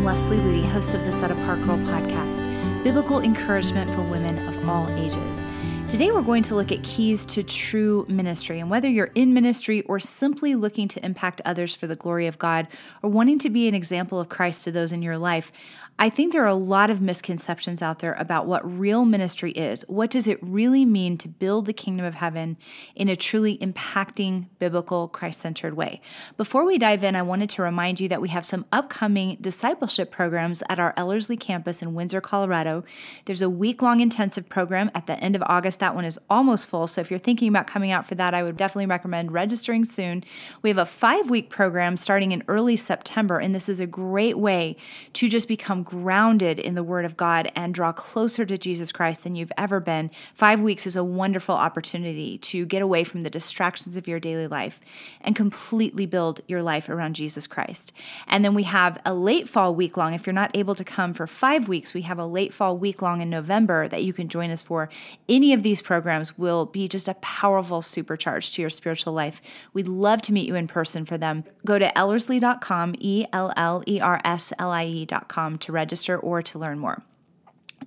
I'm Leslie Ludy, host of the Set Apart Girl podcast, biblical encouragement for women of all ages. Today, we're going to look at keys to true ministry. And whether you're in ministry or simply looking to impact others for the glory of God or wanting to be an example of Christ to those in your life, I think there are a lot of misconceptions out there about what real ministry is. What does it really mean to build the kingdom of heaven in a truly impacting, biblical, Christ centered way? Before we dive in, I wanted to remind you that we have some upcoming discipleship programs at our Ellerslie campus in Windsor, Colorado. There's a week long intensive program at the end of August. That one is almost full. So if you're thinking about coming out for that, I would definitely recommend registering soon. We have a five week program starting in early September, and this is a great way to just become grounded in the Word of God and draw closer to Jesus Christ than you've ever been, five weeks is a wonderful opportunity to get away from the distractions of your daily life and completely build your life around Jesus Christ. And then we have a late fall week long. If you're not able to come for five weeks, we have a late fall week long in November that you can join us for. Any of these programs will be just a powerful supercharge to your spiritual life. We'd love to meet you in person for them. Go to ellerslie.com, E L L E R S L I E.com to register or to learn more.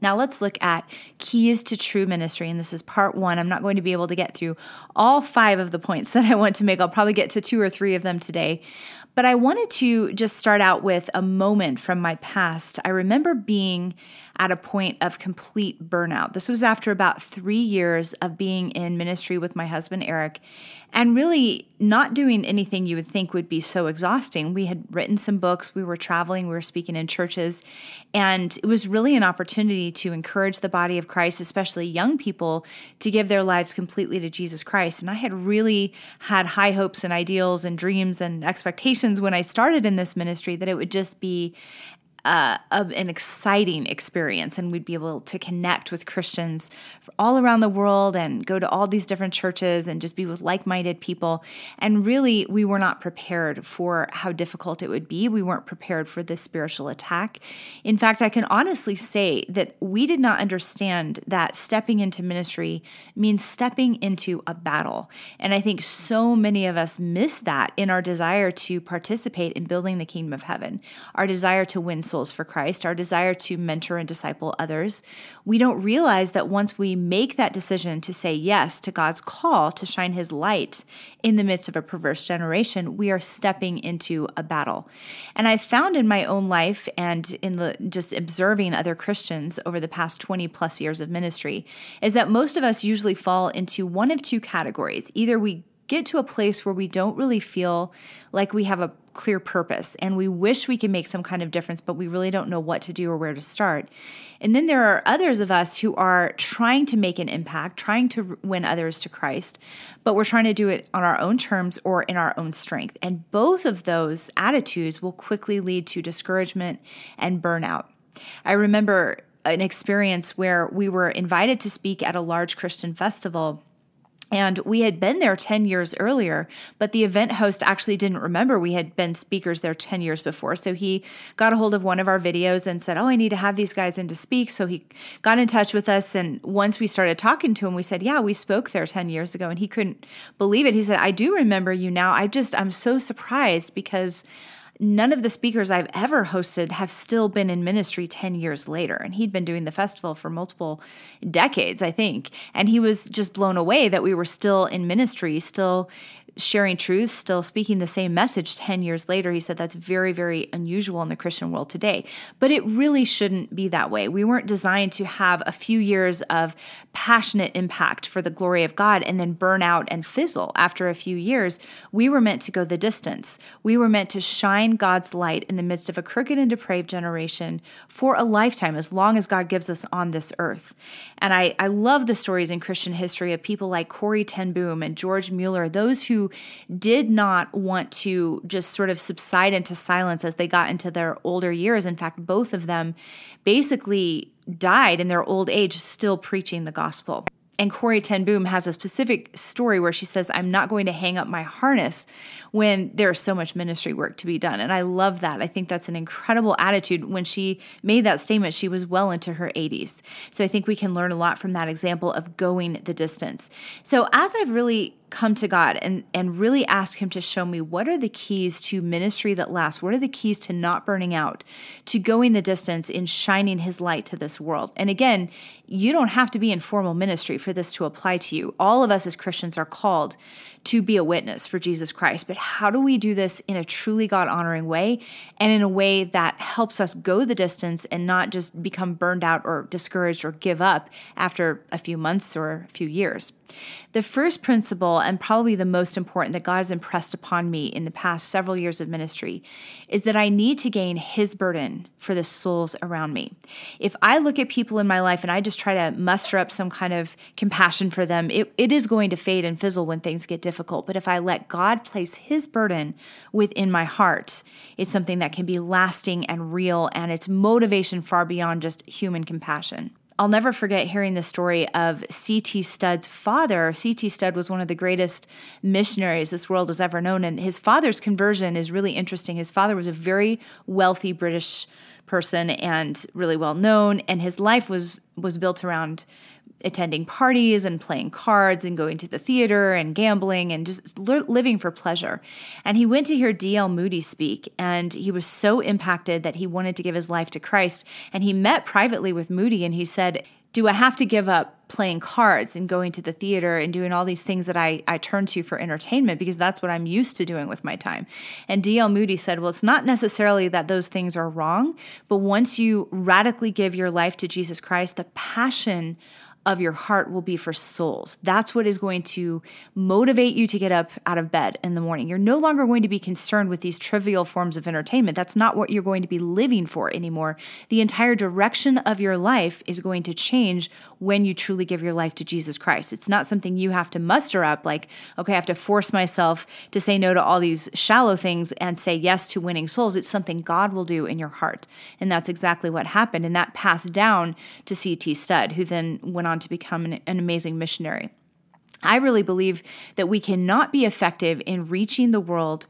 Now, let's look at keys to true ministry. And this is part one. I'm not going to be able to get through all five of the points that I want to make. I'll probably get to two or three of them today. But I wanted to just start out with a moment from my past. I remember being at a point of complete burnout. This was after about three years of being in ministry with my husband, Eric, and really not doing anything you would think would be so exhausting. We had written some books, we were traveling, we were speaking in churches, and it was really an opportunity to encourage the body of Christ, especially young people, to give their lives completely to Jesus Christ. And I had really had high hopes and ideals and dreams and expectations when I started in this ministry that it would just be uh, an exciting experience, and we'd be able to connect with Christians all around the world and go to all these different churches and just be with like minded people. And really, we were not prepared for how difficult it would be. We weren't prepared for this spiritual attack. In fact, I can honestly say that we did not understand that stepping into ministry means stepping into a battle. And I think so many of us miss that in our desire to participate in building the kingdom of heaven, our desire to win souls for Christ, our desire to mentor and disciple others, we don't realize that once we make that decision to say yes to God's call to shine his light in the midst of a perverse generation, we are stepping into a battle. And I found in my own life and in the just observing other Christians over the past 20 plus years of ministry is that most of us usually fall into one of two categories. Either we get to a place where we don't really feel like we have a clear purpose and we wish we could make some kind of difference, but we really don't know what to do or where to start. And then there are others of us who are trying to make an impact, trying to win others to Christ, but we're trying to do it on our own terms or in our own strength. And both of those attitudes will quickly lead to discouragement and burnout. I remember an experience where we were invited to speak at a large Christian festival and we had been there 10 years earlier, but the event host actually didn't remember we had been speakers there 10 years before. So he got a hold of one of our videos and said, Oh, I need to have these guys in to speak. So he got in touch with us. And once we started talking to him, we said, Yeah, we spoke there 10 years ago. And he couldn't believe it. He said, I do remember you now. I just, I'm so surprised because none of the speakers I've ever hosted have still been in ministry 10 years later. And he'd been doing the festival for multiple decades, I think. And he was just blown away that we were still in ministry, still sharing truth, still speaking the same message 10 years later. He said that's very, very unusual in the Christian world today. But it really shouldn't be that way. We weren't designed to have a few years of passionate impact for the glory of God and then burn out and fizzle after a few years. We were meant to go the distance. We were meant to shine God's light in the midst of a crooked and depraved generation for a lifetime, as long as God gives us on this earth. And I, I love the stories in Christian history of people like Corrie ten Boom and George Mueller, those who did not want to just sort of subside into silence as they got into their older years. In fact, both of them basically died in their old age still preaching the gospel. And Corrie ten Boom has a specific story where she says, I'm not going to hang up my harness when there's so much ministry work to be done. And I love that. I think that's an incredible attitude. When she made that statement, she was well into her 80s. So I think we can learn a lot from that example of going the distance. So as I've really come to God and, and really ask Him to show me what are the keys to ministry that lasts? What are the keys to not burning out, to going the distance in shining His light to this world? And again, you don't have to be in formal ministry for this to apply to you. All of us as Christians are called to be a witness for Jesus Christ. But how do we do this in a truly God honoring way and in a way that helps us go the distance and not just become burned out or discouraged or give up after a few months or a few years? The first principle, and probably the most important that God has impressed upon me in the past several years of ministry, is that I need to gain His burden for the souls around me. If I look at people in my life and I just try to muster up some kind of compassion for them, it, it is going to fade and fizzle when things get difficult. But if I let God place His burden within my heart, it's something that can be lasting and real, and it's motivation far beyond just human compassion. I'll never forget hearing the story of C.T. Studd's father. C.T. Studd was one of the greatest missionaries this world has ever known, and his father's conversion is really interesting. His father was a very wealthy British person and really well known, and his life was was built around attending parties and playing cards and going to the theater and gambling and just living for pleasure. And he went to hear D.L. Moody speak, and he was so impacted that he wanted to give his life to Christ. And he met privately with Moody, and he said, do I have to give up playing cards and going to the theater and doing all these things that I, I turn to for entertainment because that's what I'm used to doing with my time? And D.L. Moody said, Well, it's not necessarily that those things are wrong, but once you radically give your life to Jesus Christ, the passion of your heart will be for souls. That's what is going to motivate you to get up out of bed in the morning. You're no longer going to be concerned with these trivial forms of entertainment. That's not what you're going to be living for anymore. The entire direction of your life is going to change when you truly give your life to Jesus Christ. It's not something you have to muster up, like, okay, I have to force myself to say no to all these shallow things and say yes to winning souls. It's something God will do in your heart. And that's exactly what happened. And that passed down to C.T. Studd, who then went to become an, an amazing missionary. I really believe that we cannot be effective in reaching the world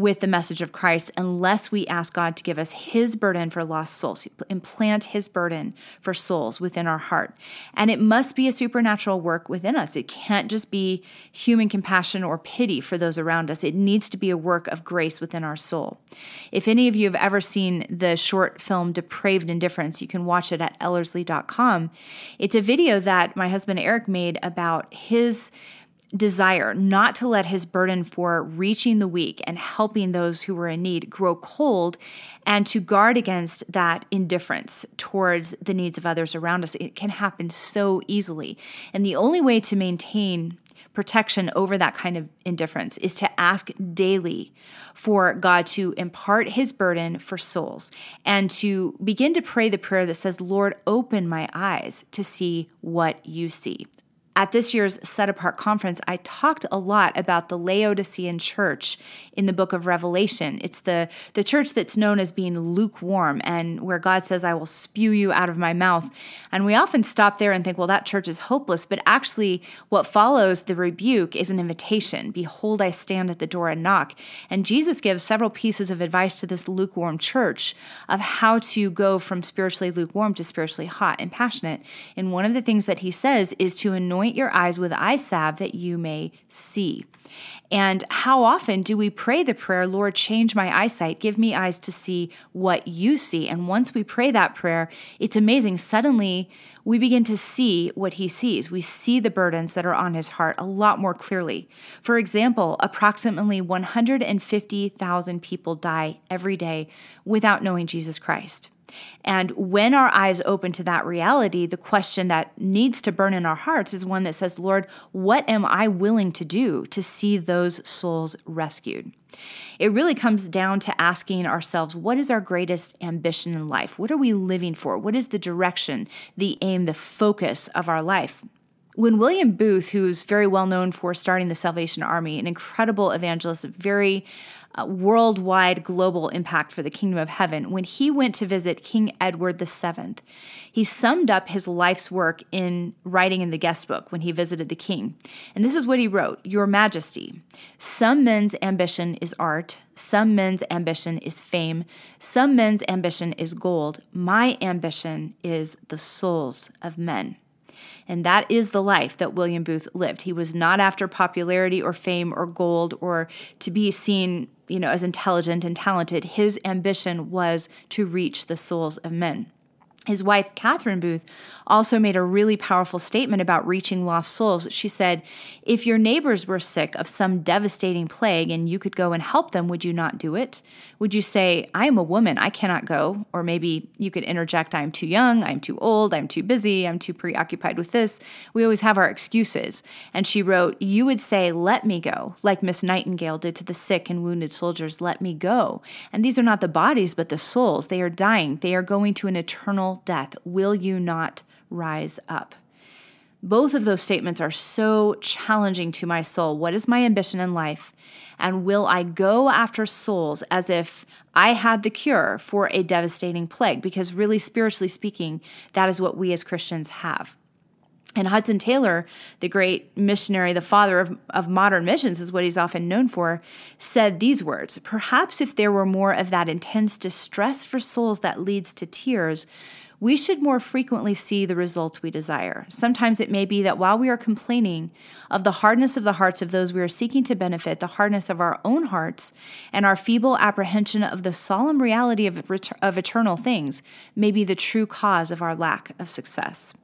with the message of Christ unless we ask God to give us His burden for lost souls, implant His burden for souls within our heart. And it must be a supernatural work within us. It can't just be human compassion or pity for those around us. It needs to be a work of grace within our soul. If any of you have ever seen the short film Depraved Indifference, you can watch it at ellerslie.com. It's a video that my husband Eric made about his desire not to let his burden for reaching the weak and helping those who were in need grow cold and to guard against that indifference towards the needs of others around us. It can happen so easily. And the only way to maintain protection over that kind of indifference is to ask daily for God to impart his burden for souls and to begin to pray the prayer that says, Lord, open my eyes to see what you see at this year's Set Apart conference, I talked a lot about the Laodicean church in the book of Revelation. It's the, the church that's known as being lukewarm and where God says, I will spew you out of my mouth. And we often stop there and think, well, that church is hopeless. But actually, what follows the rebuke is an invitation Behold, I stand at the door and knock. And Jesus gives several pieces of advice to this lukewarm church of how to go from spiritually lukewarm to spiritually hot and passionate. And one of the things that he says is to anoint anoint your eyes with eye salve that you may see. And how often do we pray the prayer, Lord, change my eyesight, give me eyes to see what you see? And once we pray that prayer, it's amazing. Suddenly, we begin to see what he sees. We see the burdens that are on his heart a lot more clearly. For example, approximately 150,000 people die every day without knowing Jesus Christ. And when our eyes open to that reality, the question that needs to burn in our hearts is one that says, Lord, what am I willing to do to see those souls rescued? It really comes down to asking ourselves, what is our greatest ambition in life? What are we living for? What is the direction, the aim, the focus of our life? When William Booth, who's very well known for starting the Salvation Army, an incredible evangelist, very uh, worldwide global impact for the kingdom of heaven, when he went to visit King Edward VII, he summed up his life's work in writing in the guest book when he visited the king. And this is what he wrote Your Majesty, some men's ambition is art, some men's ambition is fame, some men's ambition is gold. My ambition is the souls of men. And that is the life that William Booth lived. He was not after popularity or fame or gold or to be seen, you know, as intelligent and talented. His ambition was to reach the souls of men. His wife, Catherine Booth, also made a really powerful statement about reaching lost souls. She said, If your neighbors were sick of some devastating plague and you could go and help them, would you not do it? Would you say, I am a woman, I cannot go? Or maybe you could interject, I'm too young, I'm too old, I'm too busy, I'm too preoccupied with this. We always have our excuses. And she wrote, You would say, Let me go, like Miss Nightingale did to the sick and wounded soldiers, Let me go. And these are not the bodies, but the souls. They are dying, they are going to an eternal death, will you not rise up? Both of those statements are so challenging to my soul. What is my ambition in life? And will I go after souls as if I had the cure for a devastating plague? Because, really, spiritually speaking, that is what we as Christians have. And Hudson Taylor, the great missionary, the father of, of modern missions, is what he's often known for, said these words Perhaps if there were more of that intense distress for souls that leads to tears, we should more frequently see the results we desire. Sometimes it may be that while we are complaining of the hardness of the hearts of those we are seeking to benefit, the hardness of our own hearts, and our feeble apprehension of the solemn reality of, of eternal things may be the true cause of our lack of success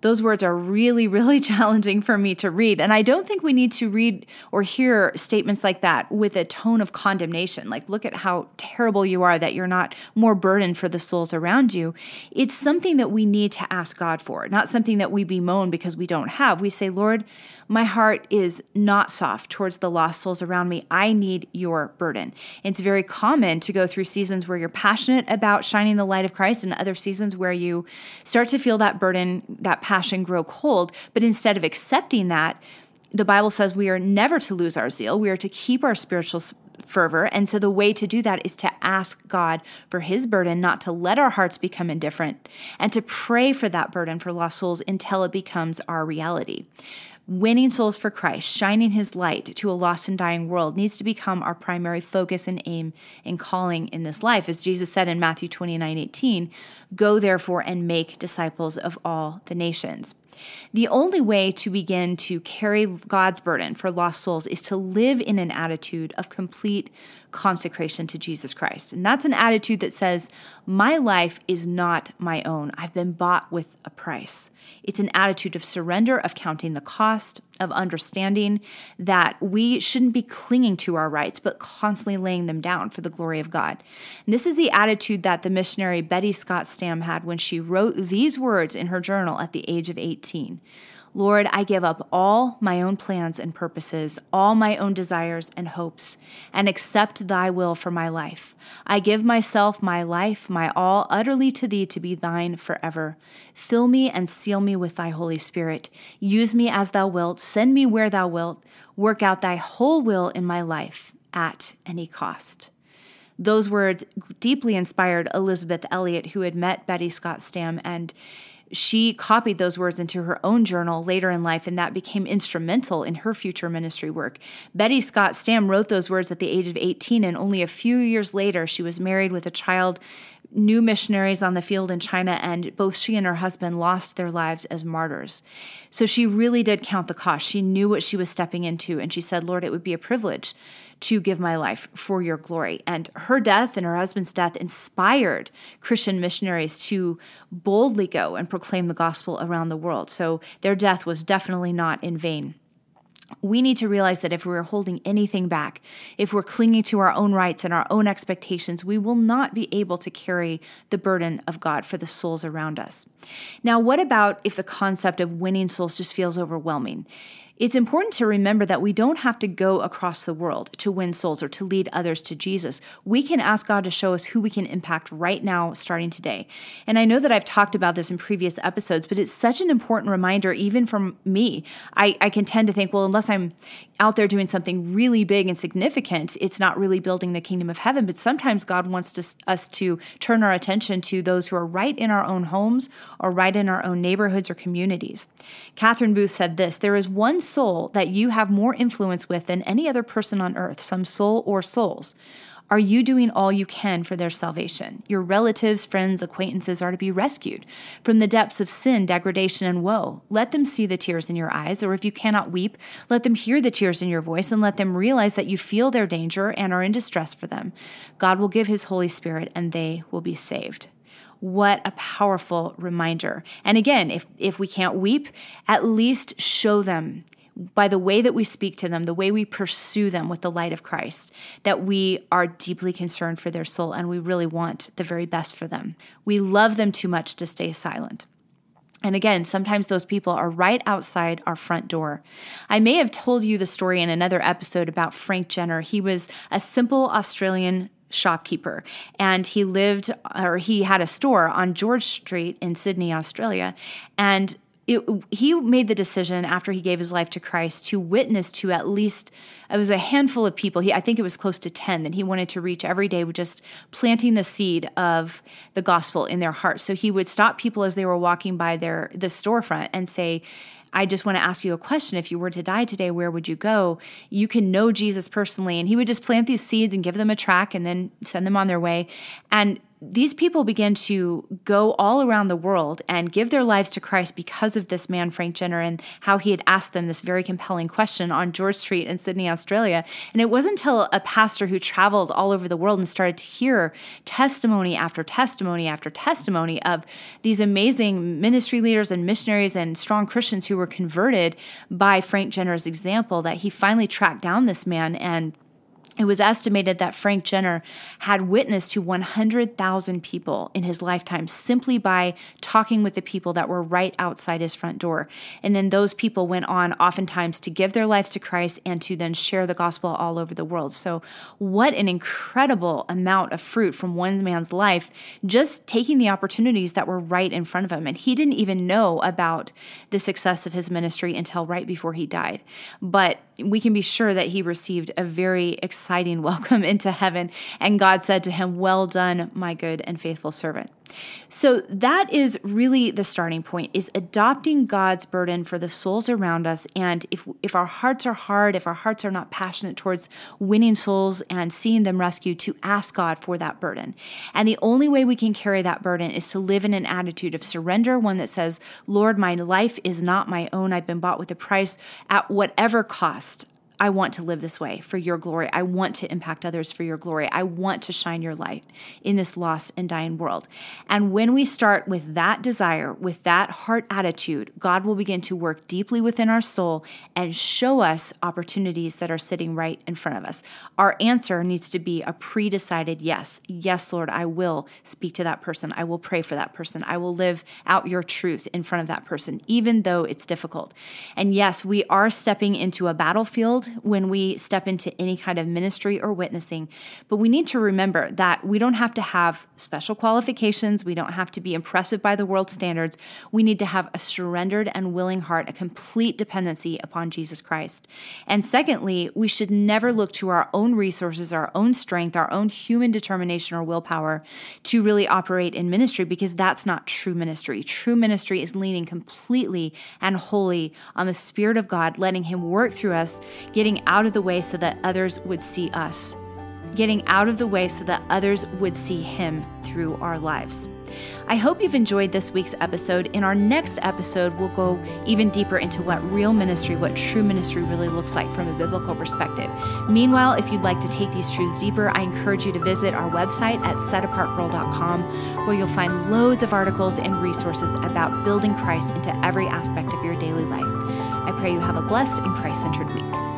those words are really, really challenging for me to read. And I don't think we need to read or hear statements like that with a tone of condemnation. Like, look at how terrible you are that you're not more burdened for the souls around you. It's something that we need to ask God for, not something that we bemoan because we don't have. We say, Lord, my heart is not soft towards the lost souls around me. I need your burden. It's very common to go through seasons where you're passionate about shining the light of Christ and other seasons where you start to feel that burden, that passion grow cold. But instead of accepting that, the Bible says we are never to lose our zeal. We are to keep our spiritual fervor. And so the way to do that is to ask God for his burden, not to let our hearts become indifferent, and to pray for that burden for lost souls until it becomes our reality winning souls for Christ, shining his light to a lost and dying world needs to become our primary focus and aim and calling in this life. As Jesus said in Matthew 29 18, go therefore and make disciples of all the nations. The only way to begin to carry God's burden for lost souls is to live in an attitude of complete consecration to Jesus Christ. And that's an attitude that says, My life is not my own. I've been bought with a price. It's an attitude of surrender, of counting the cost, of understanding that we shouldn't be clinging to our rights, but constantly laying them down for the glory of God. And this is the attitude that the missionary Betty Scott Stam had when she wrote these words in her journal at the age of 18. Lord, I give up all my own plans and purposes, all my own desires and hopes, and accept thy will for my life. I give myself, my life, my all, utterly to thee to be thine forever. Fill me and seal me with thy Holy Spirit. Use me as thou wilt, send me where thou wilt, work out thy whole will in my life at any cost. Those words deeply inspired Elisabeth Elliot, who had met Betty Scott Stam and she copied those words into her own journal later in life, and that became instrumental in her future ministry work. Betty Scott Stam wrote those words at the age of 18, and only a few years later, she was married with a child new missionaries on the field in China, and both she and her husband lost their lives as martyrs. So she really did count the cost. She knew what she was stepping into, and she said, Lord, it would be a privilege to give my life for your glory. And her death and her husband's death inspired Christian missionaries to boldly go and proclaim the gospel around the world. So their death was definitely not in vain we need to realize that if we're holding anything back, if we're clinging to our own rights and our own expectations, we will not be able to carry the burden of God for the souls around us. Now, what about if the concept of winning souls just feels overwhelming? It's important to remember that we don't have to go across the world to win souls or to lead others to Jesus. We can ask God to show us who we can impact right now, starting today. And I know that I've talked about this in previous episodes, but it's such an important reminder, even from me. I, I can tend to think, well, unless I'm out there doing something really big and significant, it's not really building the kingdom of heaven. But sometimes God wants to, us to turn our attention to those who are right in our own homes or right in our own neighborhoods or communities. Catherine Booth said this There is one soul that you have more influence with than any other person on earth, some soul or souls. Are you doing all you can for their salvation? Your relatives, friends, acquaintances are to be rescued from the depths of sin, degradation, and woe. Let them see the tears in your eyes, or if you cannot weep, let them hear the tears in your voice and let them realize that you feel their danger and are in distress for them. God will give his Holy Spirit and they will be saved. What a powerful reminder. And again, if, if we can't weep, at least show them by the way that we speak to them, the way we pursue them with the light of Christ, that we are deeply concerned for their soul and we really want the very best for them. We love them too much to stay silent. And again, sometimes those people are right outside our front door. I may have told you the story in another episode about Frank Jenner. He was a simple Australian shopkeeper and he lived or he had a store on George Street in Sydney, Australia. And it, he made the decision after he gave his life to Christ to witness to at least it was a handful of people. He, I think it was close to ten that he wanted to reach every day with just planting the seed of the gospel in their hearts. So he would stop people as they were walking by their the storefront and say. I just want to ask you a question. If you were to die today, where would you go? You can know Jesus personally. And he would just plant these seeds and give them a track and then send them on their way. And these people began to go all around the world and give their lives to Christ because of this man, Frank Jenner, and how he had asked them this very compelling question on George Street in Sydney, Australia. And it wasn't until a pastor who traveled all over the world and started to hear testimony after testimony after testimony of these amazing ministry leaders and missionaries and strong Christians who were converted by Frank Jenner's example that he finally tracked down this man and it was estimated that Frank Jenner had witnessed to 100,000 people in his lifetime simply by talking with the people that were right outside his front door. And then those people went on oftentimes to give their lives to Christ and to then share the gospel all over the world. So, what an incredible amount of fruit from one man's life just taking the opportunities that were right in front of him. And he didn't even know about the success of his ministry until right before he died. But we can be sure that he received a very exciting welcome into heaven. And God said to him, Well done, my good and faithful servant. So that is really the starting point is adopting God's burden for the souls around us and if if our hearts are hard, if our hearts are not passionate towards winning souls and seeing them rescued to ask God for that burden. And the only way we can carry that burden is to live in an attitude of surrender, one that says, "Lord, my life is not my own. I've been bought with a price at whatever cost. I want to live this way for your glory. I want to impact others for your glory. I want to shine your light in this lost and dying world. And when we start with that desire, with that heart attitude, God will begin to work deeply within our soul and show us opportunities that are sitting right in front of us. Our answer needs to be a pre decided yes. Yes, Lord, I will speak to that person. I will pray for that person. I will live out your truth in front of that person, even though it's difficult. And yes, we are stepping into a battlefield when we step into any kind of ministry or witnessing. But we need to remember that we don't have to have special qualifications, we don't have to be impressive by the world standards. We need to have a surrendered and willing heart, a complete dependency upon Jesus Christ. And secondly, we should never look to our own resources, our own strength, our own human determination or willpower to really operate in ministry because that's not true ministry. True ministry is leaning completely and wholly on the Spirit of God, letting Him work through us, getting out of the way so that others would see us, getting out of the way so that others would see Him through our lives. I hope you've enjoyed this week's episode. In our next episode, we'll go even deeper into what real ministry, what true ministry really looks like from a biblical perspective. Meanwhile, if you'd like to take these truths deeper, I encourage you to visit our website at setapartgirl.com, where you'll find loads of articles and resources about building Christ into every aspect of your daily life. I pray you have a blessed and Christ centered week.